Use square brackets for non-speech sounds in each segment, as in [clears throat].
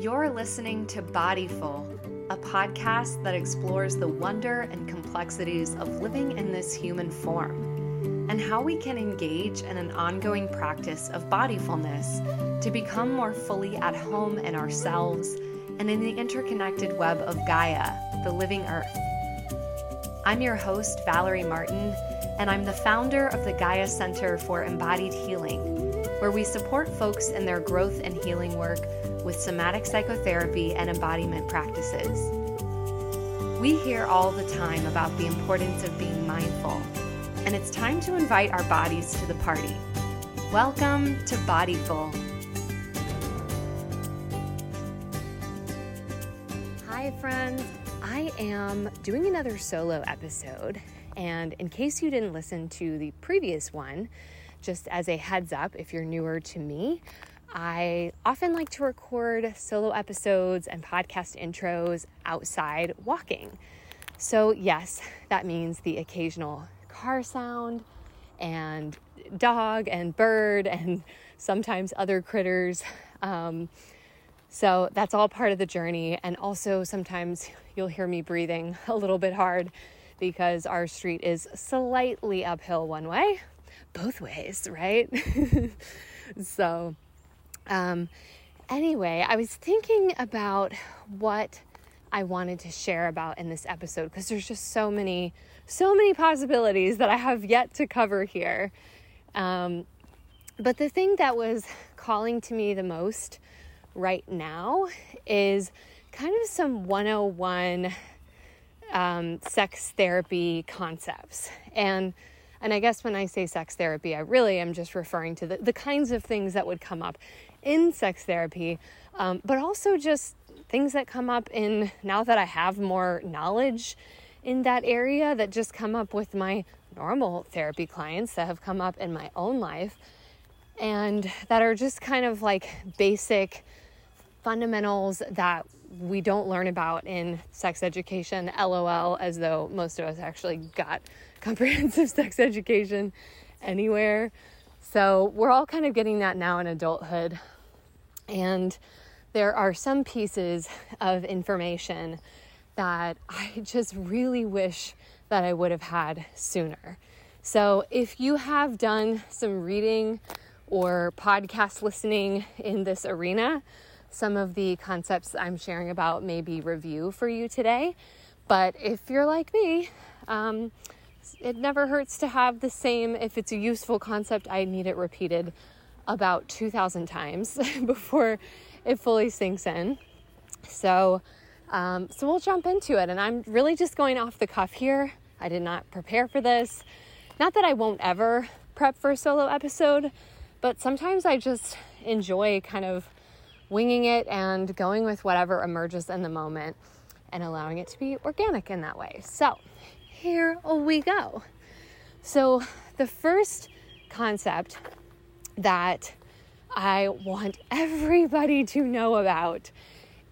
You're listening to Bodyful, a podcast that explores the wonder and complexities of living in this human form and how we can engage in an ongoing practice of bodyfulness to become more fully at home in ourselves and in the interconnected web of Gaia, the living earth. I'm your host, Valerie Martin, and I'm the founder of the Gaia Center for Embodied Healing, where we support folks in their growth and healing work with somatic psychotherapy and embodiment practices. We hear all the time about the importance of being mindful, and it's time to invite our bodies to the party. Welcome to Bodyful. Hi, friends. I am doing another solo episode, and in case you didn't listen to the previous one, just as a heads up, if you're newer to me, I often like to record solo episodes and podcast intros outside walking. So, yes, that means the occasional car sound and dog and bird and sometimes other critters. Um, so, that's all part of the journey. And also, sometimes you'll hear me breathing a little bit hard because our street is slightly uphill one way, both ways, right? [laughs] so, um, anyway, I was thinking about what I wanted to share about in this episode because there's just so many, so many possibilities that I have yet to cover here. Um, but the thing that was calling to me the most right now is kind of some 101 um, sex therapy concepts. And and I guess when I say sex therapy, I really am just referring to the, the kinds of things that would come up in sex therapy, um, but also just things that come up in now that I have more knowledge in that area that just come up with my normal therapy clients that have come up in my own life and that are just kind of like basic fundamentals that we don't learn about in sex education, lol, as though most of us actually got [laughs] comprehensive sex education anywhere. So we're all kind of getting that now in adulthood. And there are some pieces of information that I [laughs] just really wish that I would have had sooner. So if you have done some reading or podcast listening in this arena, some of the concepts I'm sharing about may be review for you today. But if you're like me, um, it never hurts to have the same, if it's a useful concept, I need it repeated about 2,000 times [laughs] before it fully sinks in. So, um, so we'll jump into it. And I'm really just going off the cuff here. I did not prepare for this. Not that I won't ever prep for a solo episode, but sometimes I just enjoy kind of winging it and going with whatever emerges in the moment and allowing it to be organic in that way. So, here we go. So, the first concept that I want everybody to know about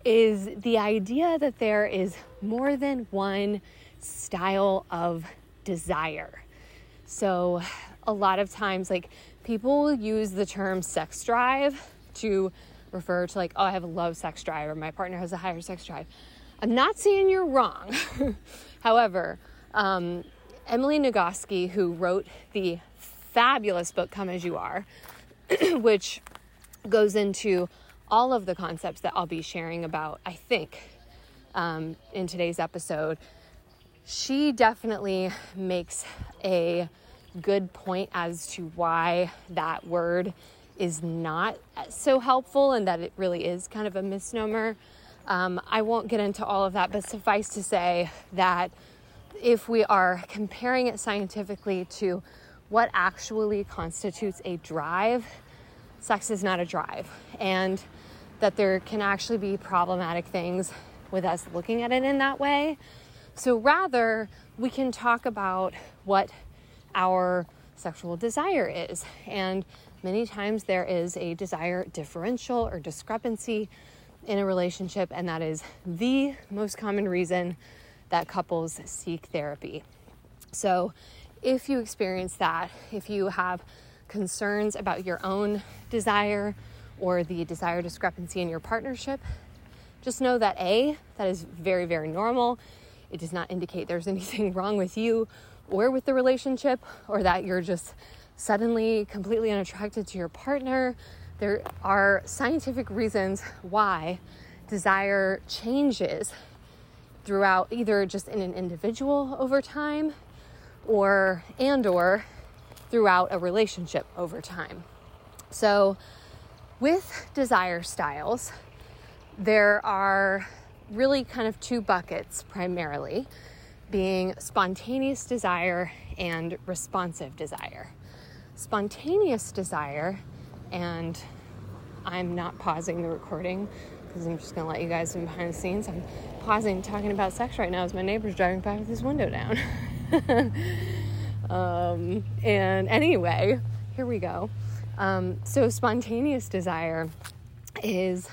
is the idea that there is more than one style of desire. So, a lot of times, like people use the term sex drive to refer to, like, oh, I have a low sex drive, or my partner has a higher sex drive. I'm not saying you're wrong. [laughs] However, um, Emily Nagoski, who wrote the fabulous book Come As You Are, [clears throat] which goes into all of the concepts that I'll be sharing about, I think, um, in today's episode, she definitely makes a good point as to why that word is not so helpful and that it really is kind of a misnomer. Um, I won't get into all of that, but suffice to say that if we are comparing it scientifically to what actually constitutes a drive, sex is not a drive. And that there can actually be problematic things with us looking at it in that way. So rather, we can talk about what our sexual desire is. And many times there is a desire differential or discrepancy in a relationship, and that is the most common reason that couples seek therapy. So, if you experience that, if you have concerns about your own desire or the desire discrepancy in your partnership, just know that A, that is very, very normal. It does not indicate there's [laughs] anything wrong with you or with the relationship or that you're just suddenly completely unattracted to your partner. There are scientific reasons why desire changes throughout either just in an individual over time or and or throughout a relationship over time. So with desire styles, there are really kind of two buckets primarily being spontaneous desire and responsive desire. Spontaneous desire, and I'm not pausing the recording because I'm just gonna let you guys in behind the scenes. I'm pausing talking about sex right now as my neighbor's driving by with his window down. [laughs] [laughs] um, and anyway, here we go. Um, so, spontaneous desire is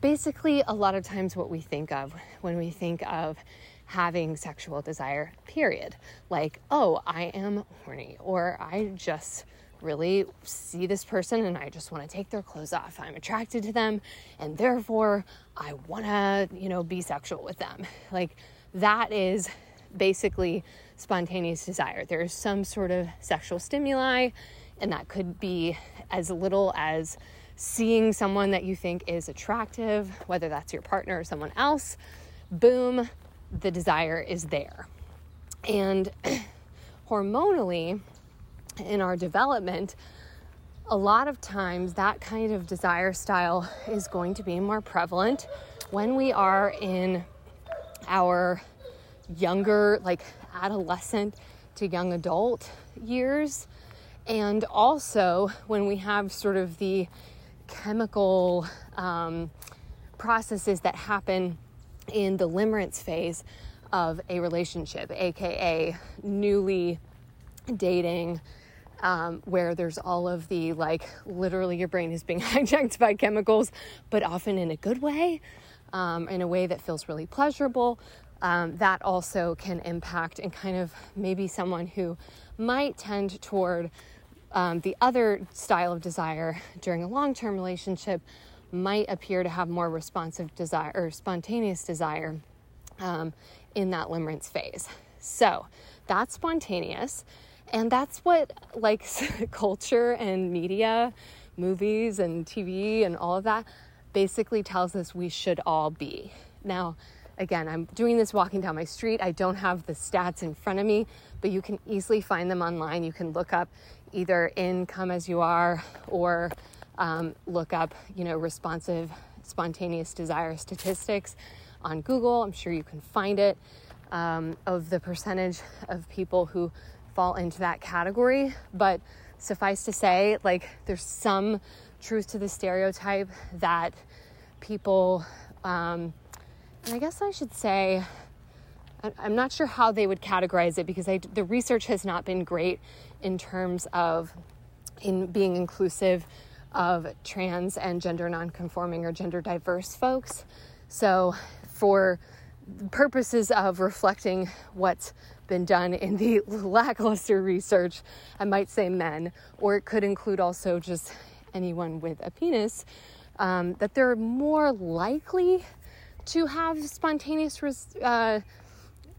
basically a lot of times what we think of when we think of having sexual desire, period. Like, oh, I am horny, or I just really see this person and I just want to take their clothes off. I'm attracted to them and therefore I want to, you know, be sexual with them. Like that is basically spontaneous desire. There is some sort of sexual stimuli and that could be as little as seeing someone that you think is attractive, whether that's your partner or someone else. Boom, the desire is there. And [clears throat] hormonally, in our development, a lot of times that kind of desire style is going to be more prevalent when we are in our younger, like adolescent to young adult years, and also when we have sort of the chemical um, processes that happen in the limerence phase of a relationship, aka newly dating, um, where there's all of the like literally your brain is being [laughs] hijacked by chemicals, but often in a good way, um, in a way that feels really pleasurable. Um, that also can impact and kind of maybe someone who might tend toward um, the other style of desire during a long term relationship might appear to have more responsive desire or spontaneous desire um, in that limerence phase. So that's spontaneous. And that's what like [laughs] culture and media, movies and TV and all of that basically tells us we should all be. Now, again, I'm doing this walking down my street. I don't have the stats in front of me, but you can easily find them online. You can look up either in Come As You Are or um, look up, you know, responsive spontaneous desire statistics on Google. I'm sure you can find it um, of the percentage of people who fall into that category. But suffice to say, like, there's some truth to the stereotype that people, um, and I guess I should say, I'm not sure how they would categorize it because I, the research has not been great in terms of in being inclusive of trans and gender nonconforming or gender diverse folks. So, for purposes of reflecting what's been done in the [laughs] lackluster research, I might say men, or it could include also just anyone with a penis, um, that they're more likely to have spontaneous res- uh,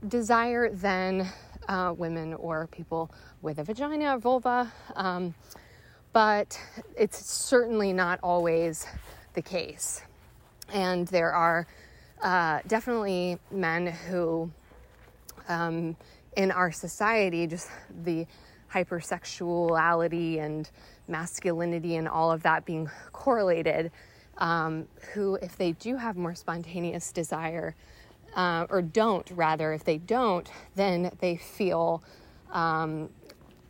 desire than uh, women or people with a vagina or vulva. Um, but it's certainly not always the case. And there are uh, definitely men who, um, in our society, just the hypersexuality and masculinity and all of that being correlated, um, who, if they do have more spontaneous desire, uh, or don't, rather, if they don't, then they feel um,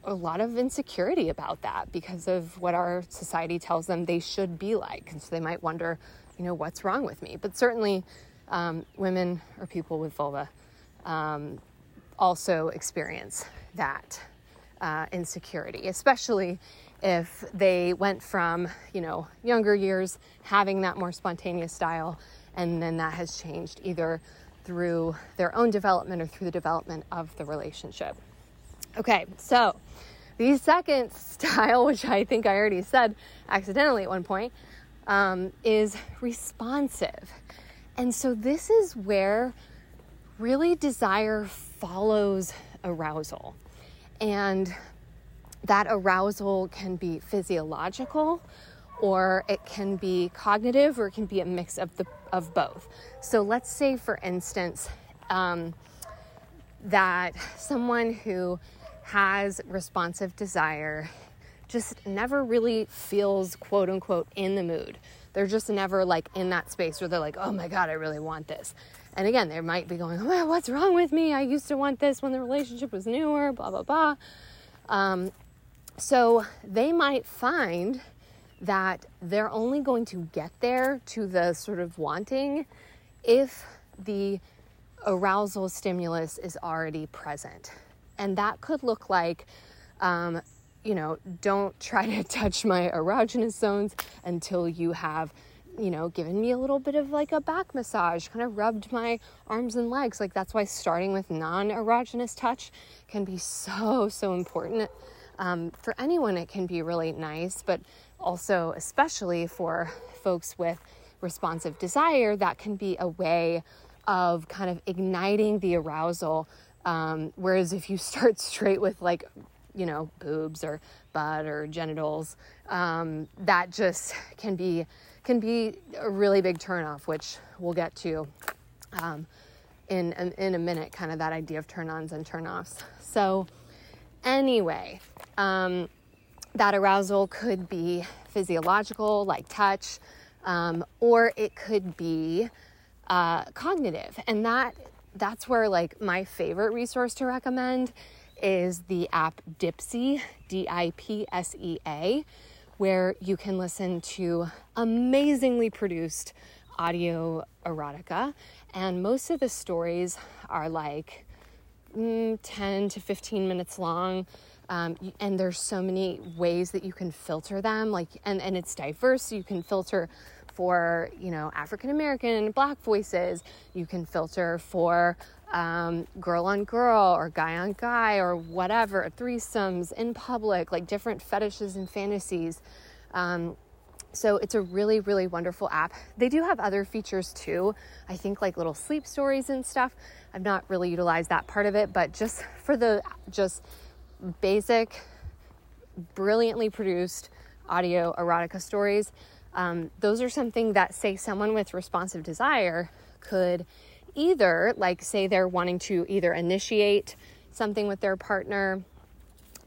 a lot of insecurity about that because of what our society tells them they should be like. And so they might wonder, you know, what's wrong with me? But certainly, um, women or people with vulva um, also experience that uh, insecurity, especially if they went from, you know, younger years having that more spontaneous style and then that has changed either through their own development or through the development of the relationship. Okay, so the second [laughs] style, which I think I already said accidentally at one point, um, is responsive. And so this is where really desire follows arousal. And that arousal can be physiological or it can be cognitive or it can be a mix of the of both. So let's say for instance um, that someone who has responsive desire just never really feels quote unquote in the mood. They're just never like in that space where they're like, oh my God, I really want this. And again, they might be going, oh, what's wrong with me? I used to want this when the relationship was newer, blah, blah, blah. Um, so they might find that they're only going to get there to the sort of wanting if the arousal stimulus is already present. And that could look like, um, you know, don't try to [laughs] touch my erogenous zones until you have, you know, given me a little bit of like a back massage, kind of rubbed my arms and legs. Like that's why starting with non erogenous touch can be so, so important. Um, for anyone, it can be really nice, but also, especially for folks with responsive desire, that can be a way of kind of igniting the arousal. Um, whereas if you [laughs] start straight with like, you know, boobs or butt or genitals, um, that just can be can be a really big turnoff, which we'll get to um, in in a minute. Kind of that idea of turn-ons and turn-offs. So anyway, um, that arousal could be physiological, like touch, um, or it could be uh, cognitive, and that that's where like my favorite resource to recommend is the app Dipsea, D I P S E A, where you can listen to amazingly produced audio erotica, and most of the stories are like mm, 10 to 15 minutes long. Um, and there's so many ways that you can filter them like and, and it's diverse. You can filter for you know african american black voices. You can filter for um, girl on girl or guy on guy or whatever threesomes in public like different fetishes and fantasies. Um, so it's a really really wonderful app. They do have other features too. I think like little sleep stories and stuff. I've not really utilized that part of it but just [laughs] for the just basic, brilliantly produced audio erotica stories. Um, those are something that, say, someone with responsive desire could either, like, say, they're wanting to either initiate something with their partner,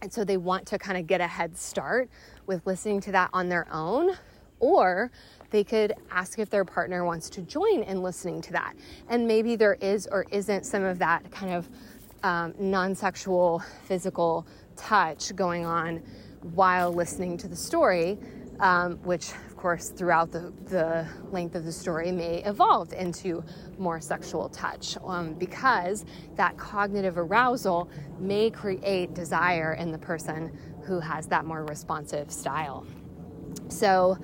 and so they want to kind of get a head start with listening to that on their own, or they could ask if their partner wants to join in listening to that. And maybe there is or isn't some of that kind of um, non sexual physical touch going on while listening to the story, um, which, of course, throughout the, the length of the story may evolve into more sexual touch um, because that cognitive arousal may create desire in the person who has that more responsive style. So,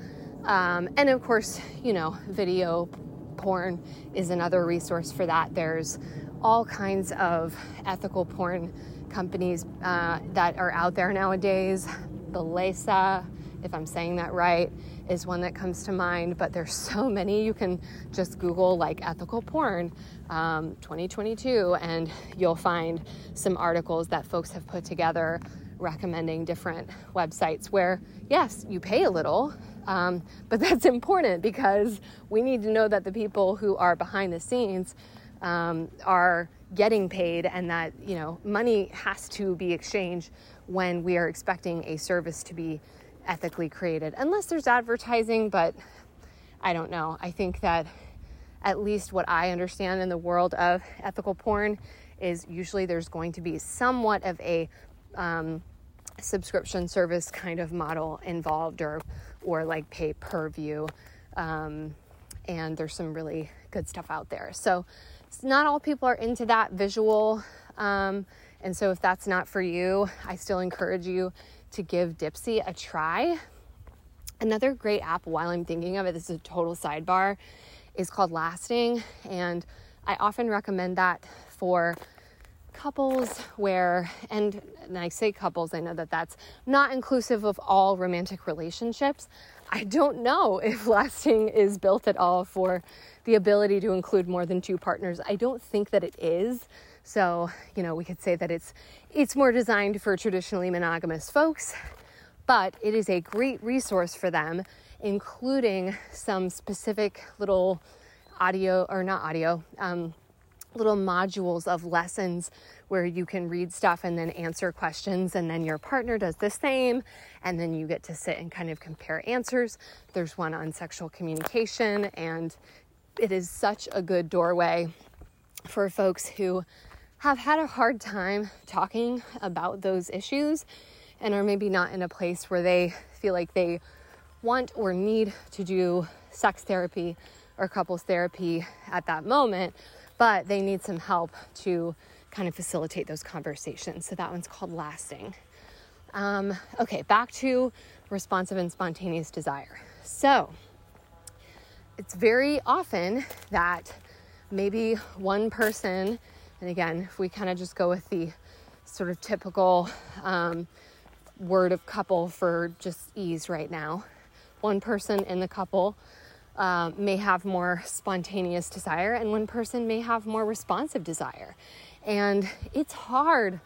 um, and of course, you know, video porn is another resource for that. There's all kinds of ethical porn companies uh, that are out there nowadays. Bellesa, if I'm saying that right, is one that comes to mind, but there's so [laughs] many. You can just Google like ethical porn um, 2022, and you'll find some articles that folks have put together recommending different websites where, yes, you pay a little, um, but [laughs] that's important because we need to know that the people who are behind the scenes um, are getting paid and that you know money has to be exchanged when we are expecting a service to be ethically created. Unless there's advertising but i don't know. I think that at least what i understand in the world of ethical porn is usually there's going to be somewhat of a um, subscription service kind of model involved or or like pay per view um, and there's some really good stuff out there. So not all people are into that visual. Um, and so if that's not for you, I still encourage you to give Dipsea a try. Another great app while I'm thinking of it, this is a total sidebar, is called Lasting. And I often recommend that for couples where, and, and I say couples, I know that that's not inclusive of all romantic relationships. I don't know [laughs] if lasting is built at all for the ability to include more than two partners. I don't think that it is. So, you know, we could say that it's it's more designed for traditionally monogamous folks, but it is a great resource for them, including some specific little audio or not audio, um, little modules of lessons where you can read stuff and then answer questions, and then your partner does the same, and then you get to sit and kind of compare answers. There's one on sexual communication, and it is such a good doorway for folks who have had a hard time talking about those issues and are maybe not in a place where they feel like they want or need to do sex therapy or couples therapy at that moment, but they need some help to kind of facilitate those conversations. So that one's called lasting. Um, okay, back to responsive and spontaneous desire. So it's very often that maybe one person, and again, if we kind of just go with the sort of typical um, word of couple for just ease right now, one person in the couple uh, may have more spontaneous desire, and one person may have more responsive desire. And it's hard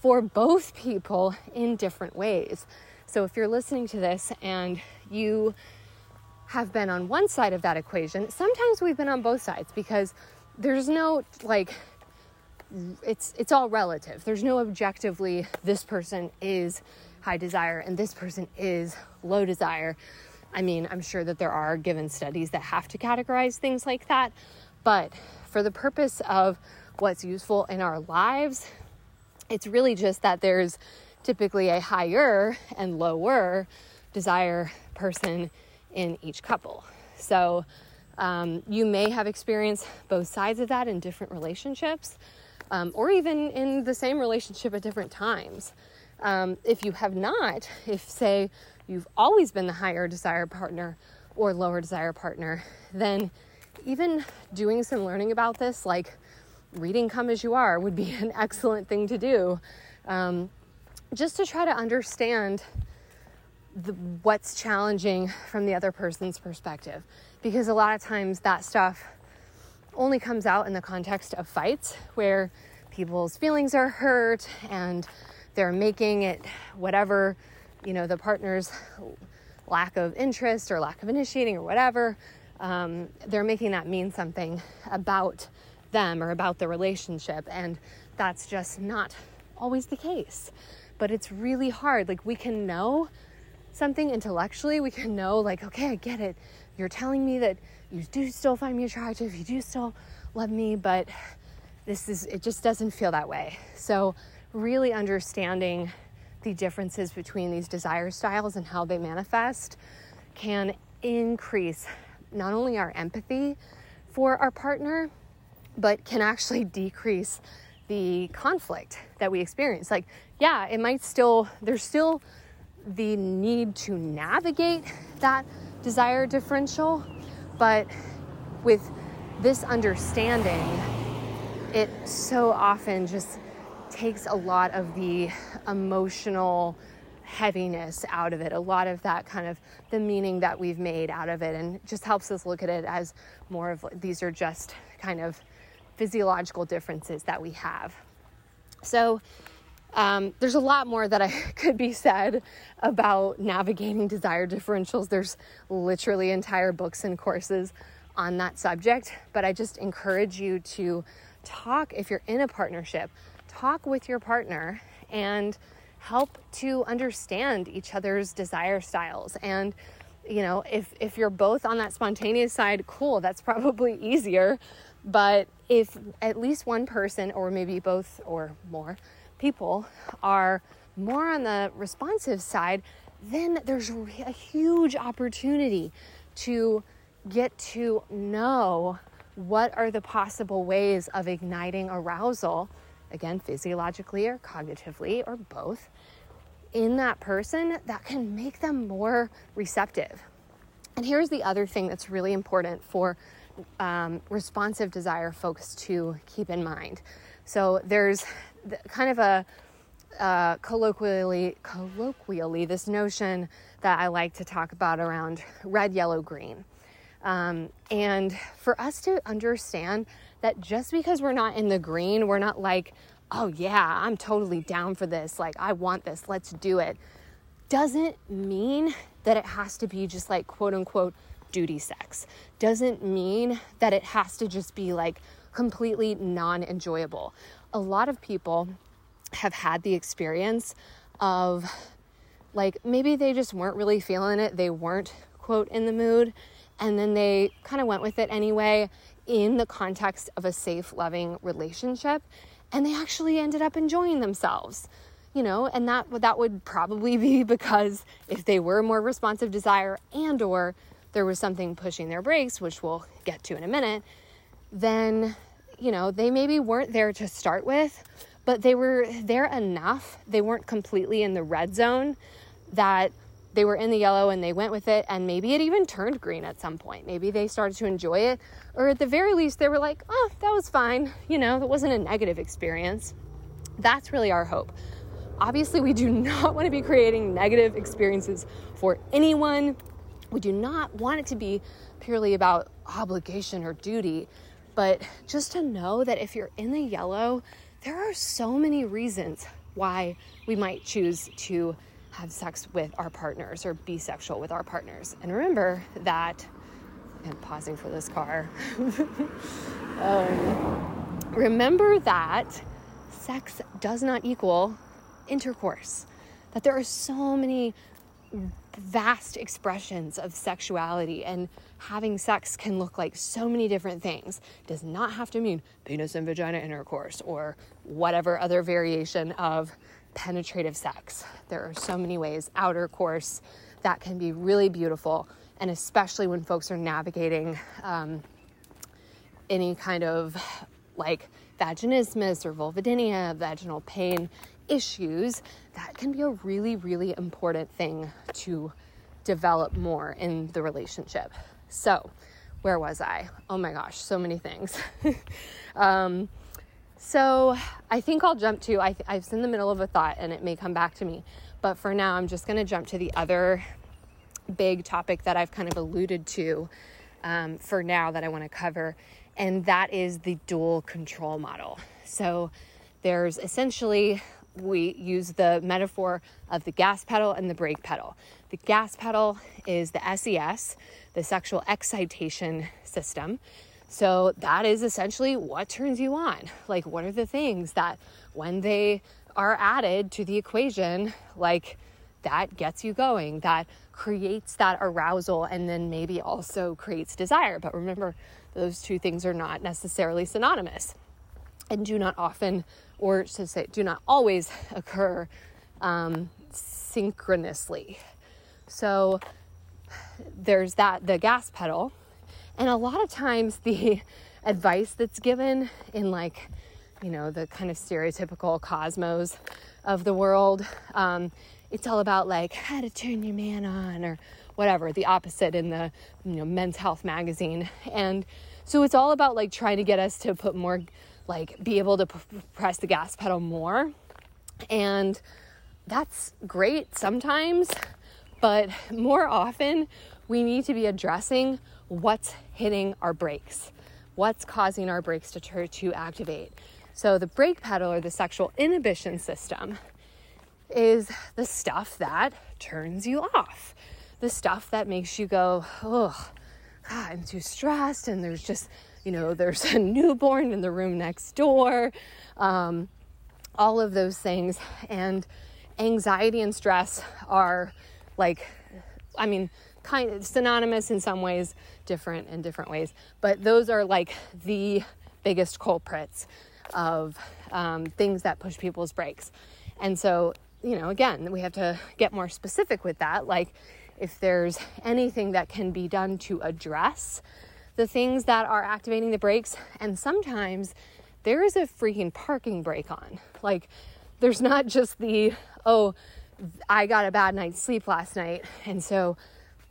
for both people in different ways. So if you're listening to this and you have been on one side of that equation, sometimes we've been on both sides because there's no like it's it's all relative. There's no objectively this person is high desire and this person is low desire. I mean, I'm sure that there are given studies that have to categorize things like that, but for the purpose of what's useful in our lives, it's really just that there's typically a higher and lower desire person in each couple. So um, you may have experienced both sides of that in different relationships, um, or even in the same relationship at different times. Um, if you have not, if say you've always been the higher desire partner or lower desire partner, then even doing some learning about this, like reading Come As You Are, would be [laughs] an excellent thing to do. Um, just to try to understand the, what's challenging from the other person's perspective. Because a lot of times that stuff only comes out in the context of fights where people's feelings are hurt and they're making it whatever you know, the partner's lack of interest or lack of initiating or whatever, um, they're making that mean something about them or about the relationship. And that's just not always the case. But it's really hard. Like, we can know something intellectually, we can know, like, okay, I get it. You're telling me that you do still find me attractive, you do still love me, but this is, it just doesn't feel that way. So, really understanding the differences between these desire styles and how they manifest can increase not only our empathy for our partner, but can actually decrease the conflict that we experience. Like, yeah, it might still, there's still the need to navigate that desire differential, but with this understanding, it so often just takes a lot of the emotional heaviness out of it, a lot of that kind of the meaning that we've made out of it, and just helps us look at it as more of these are just kind of physiological differences that we have. So, um, there's a lot more that I [laughs] could be said about navigating desire differentials. There's literally entire books and courses on that subject, but I just encourage you to talk if you're in a partnership talk with your partner and help to understand each other's desire styles. And you know if if you're both on that spontaneous side cool that's [laughs] probably easier. But if at least one person or maybe both or more people are more on the responsive side then there's a huge opportunity to get to know what are the possible ways of igniting arousal again, physiologically or cognitively or both, in that person that can make them more receptive. And here's the other thing that's really important for um, responsive desire folks to keep in mind. So there's kind of a uh, colloquially colloquially this notion that I like to talk about around red, yellow, green. Um, and for us to understand that just because we're not in the green, we're not like, oh yeah, I'm totally down for this. Like, I want this, let's do it, doesn't mean that it has to be just like quote unquote duty sex. Doesn't mean that it has to just be like completely non enjoyable. A lot of people have had the experience of like maybe they just weren't really feeling it, they weren't quote in the mood, and then they kind of went with it anyway in the context of a safe, loving relationship, and they actually ended up enjoying themselves. You know, and that that would probably be [laughs] because if they were more responsive desire and or there was something pushing their brakes, which we'll get to in a minute, then you know, they maybe weren't there to start with, but they were there enough. They weren't completely in the red zone that they were in the yellow and they went with it and maybe it even turned green at some point. Maybe they started to enjoy it or at the very least they were like oh that was fine. You know that wasn't a negative experience. That's really our hope. Obviously we do [laughs] not want to be creating negative experiences for anyone. We do not want it to be purely about obligation or duty. But just to know that if you're in the yellow there are so many reasons why we might choose to have sex with our partners or be sexual with our partners. And remember that, and pausing for this car, [laughs] um, remember that sex does not equal intercourse, that there are so many vast expressions of sexuality and having sex can look like so many different things. It does not have to mean penis and vagina intercourse or whatever other variation of penetrative sex. There are so many ways, outer course, that can be really beautiful. And especially when folks are navigating um, any kind of like vaginismus or vulvodynia, vaginal pain issues, that can be a really, really important thing to develop more in the relationship. So, where was I? Oh my gosh, so many things. [laughs] um, so I think I'll jump to, I, I was in the middle of a thought and it may come back to me. But for now, I'm just going to jump to the other big topic that I've kind of alluded to um, for now that I want to cover, and that is the dual control model. So there's essentially, we use the metaphor of the gas pedal and the brake pedal. The gas pedal is the SES, the sexual excitation system. So that is essentially what turns you on. Like, what are the things that when they are added to the equation, like that gets you going, that creates that arousal, and then maybe also creates desire. But remember, those two things are not necessarily synonymous and do not often, or to say, do not always occur um, synchronously. So there's that, the gas pedal and a lot of times, the [laughs] advice that's given in, like, you know, the kind of stereotypical cosmos of the world, um, it's all about like how to turn your man on or whatever, the opposite in the, you know, men's health magazine. And so it's all about like trying to get us to put more, like, be able to p- press the gas pedal more. And that's great sometimes, but more often, we need to be addressing what's hitting our brakes, what's causing our brakes to, to activate. So, the brake pedal or the sexual inhibition system is the stuff that turns you off, the stuff that makes you go, oh, God, I'm too stressed, and there's just, you know, [laughs] there's a newborn in the room next door, um, all of those things. And anxiety and stress are like, I mean, kind of synonymous in some ways, different in different ways. But those are like the biggest culprits of um, things that push people's brakes. And so, you know, again, we have to get more specific with that. Like, if there's anything that can be done to address the things that are activating the brakes, and sometimes there is a freaking parking brake on. Like, there's not just the, oh, I got a bad night's sleep last night, and so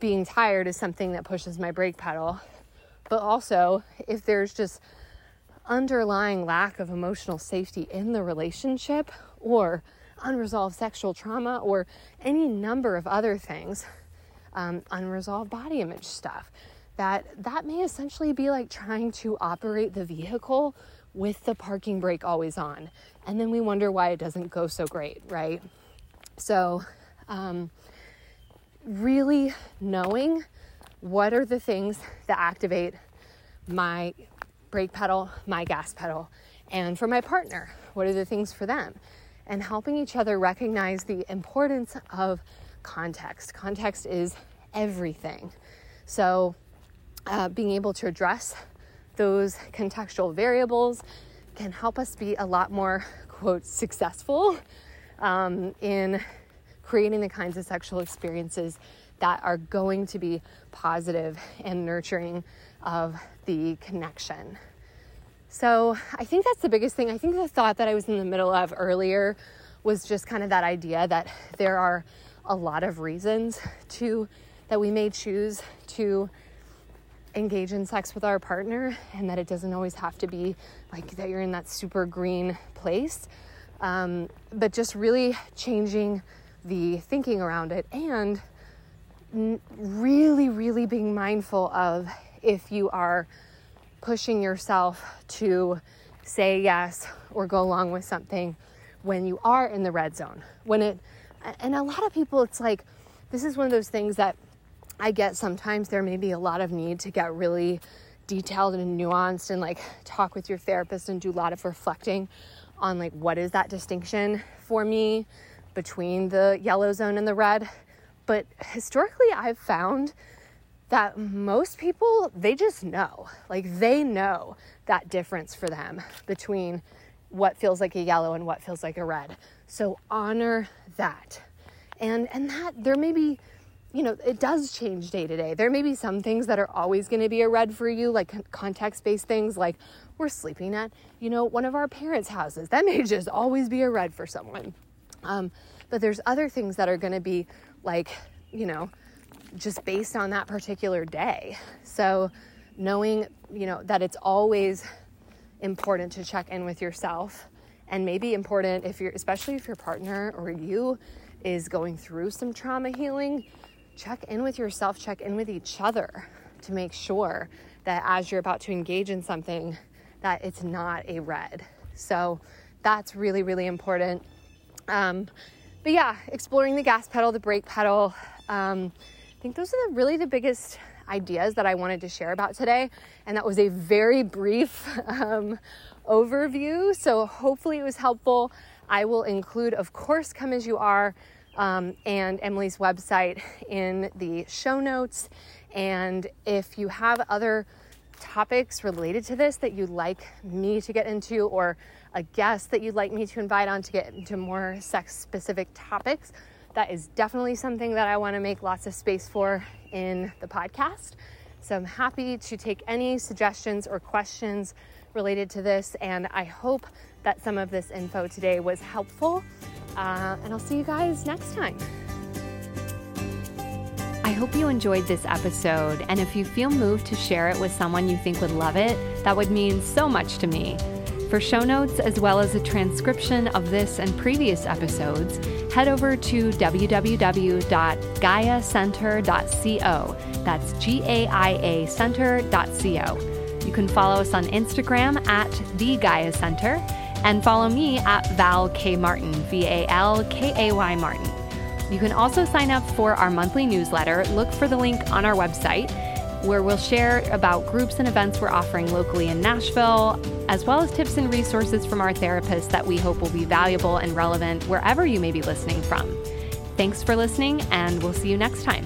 being tired is something that pushes my brake pedal. But also, if there's just underlying lack of emotional safety in the relationship or unresolved sexual trauma or any number of other things, um, unresolved body image stuff, that that may essentially be like trying to operate the vehicle with the parking brake always on. And then we wonder why it doesn't go so great, right? So, um, really knowing what are the things that activate my brake pedal, my gas pedal, and for my partner, what are the things for them? And helping each other recognize the importance of context. Context is everything. So, uh, being able to address those contextual variables can help us be a lot more, quote, successful um, in creating the kinds of sexual experiences that are going to be positive and nurturing of the connection. So I think that's the biggest thing. I think the thought that I was in the middle of earlier was just kind of that idea that there are a lot of reasons to that we may choose to engage in sex with our partner and that it doesn't always have to be like that you're in that super green place um, but just really changing the thinking around it and really really being mindful of if you are pushing yourself to say yes or go along with something when you are in the red zone. When it and a lot of people it's like this is one of those things that I get sometimes. There may be a lot of need to get really detailed and nuanced and like talk with your therapist and do a lot of reflecting on like what is that distinction for me between the yellow zone and the red. But historically, I've found that most people, they just know. Like they know that difference for them between what feels like a yellow and what feels like a red. So honor that. And and that there may be you know, it does change day to day. There may be some things that are always going to be a red for you, like context based things, like we're sleeping at, you know, one of our parents' houses. That may [laughs] just always be a red for someone. Um, but there's other things that are going to be like, you know, just based on that particular day. So knowing, you know, that it's always important to check in with yourself and maybe important if you're, especially if your partner or you is going through some trauma healing check in with yourself, check in with each other to make sure that as you're about to engage in something, that it's not a red. So that's really, really important. Um, but yeah, exploring the gas pedal, the brake pedal. Um, I think those are the, really the biggest ideas that I wanted to share about today. And that was a very brief [laughs] um, overview. So hopefully it was helpful. I will include, of course, Come As You Are um, and Emily's website in the show notes. And if you have other topics related to this that you'd like me to get into, or a guest that you'd like me to invite on to get into more sex specific topics, that is definitely something that I want to make lots of space for in the podcast. So I'm happy to take any suggestions or questions related to this, and I hope that some of this info today was helpful. Uh, and I'll see you guys next time. I hope you enjoyed this episode, and if you feel moved to share it with someone you think would love it, that would mean so much to me. For show notes, as well as a transcription of this and previous episodes, head over to www.gaiacenter.co. That's G A I A center.co. You can follow us on Instagram at The Gaia Center and follow me at Val K. Martin, V A L K A Y Martin. You can also sign up for our monthly newsletter. Look for the link on our website where we'll share about groups and events we're offering locally in Nashville, as well as tips and resources from our therapists that we hope will be valuable and relevant wherever you may be listening from. Thanks for listening, and we'll see you next time.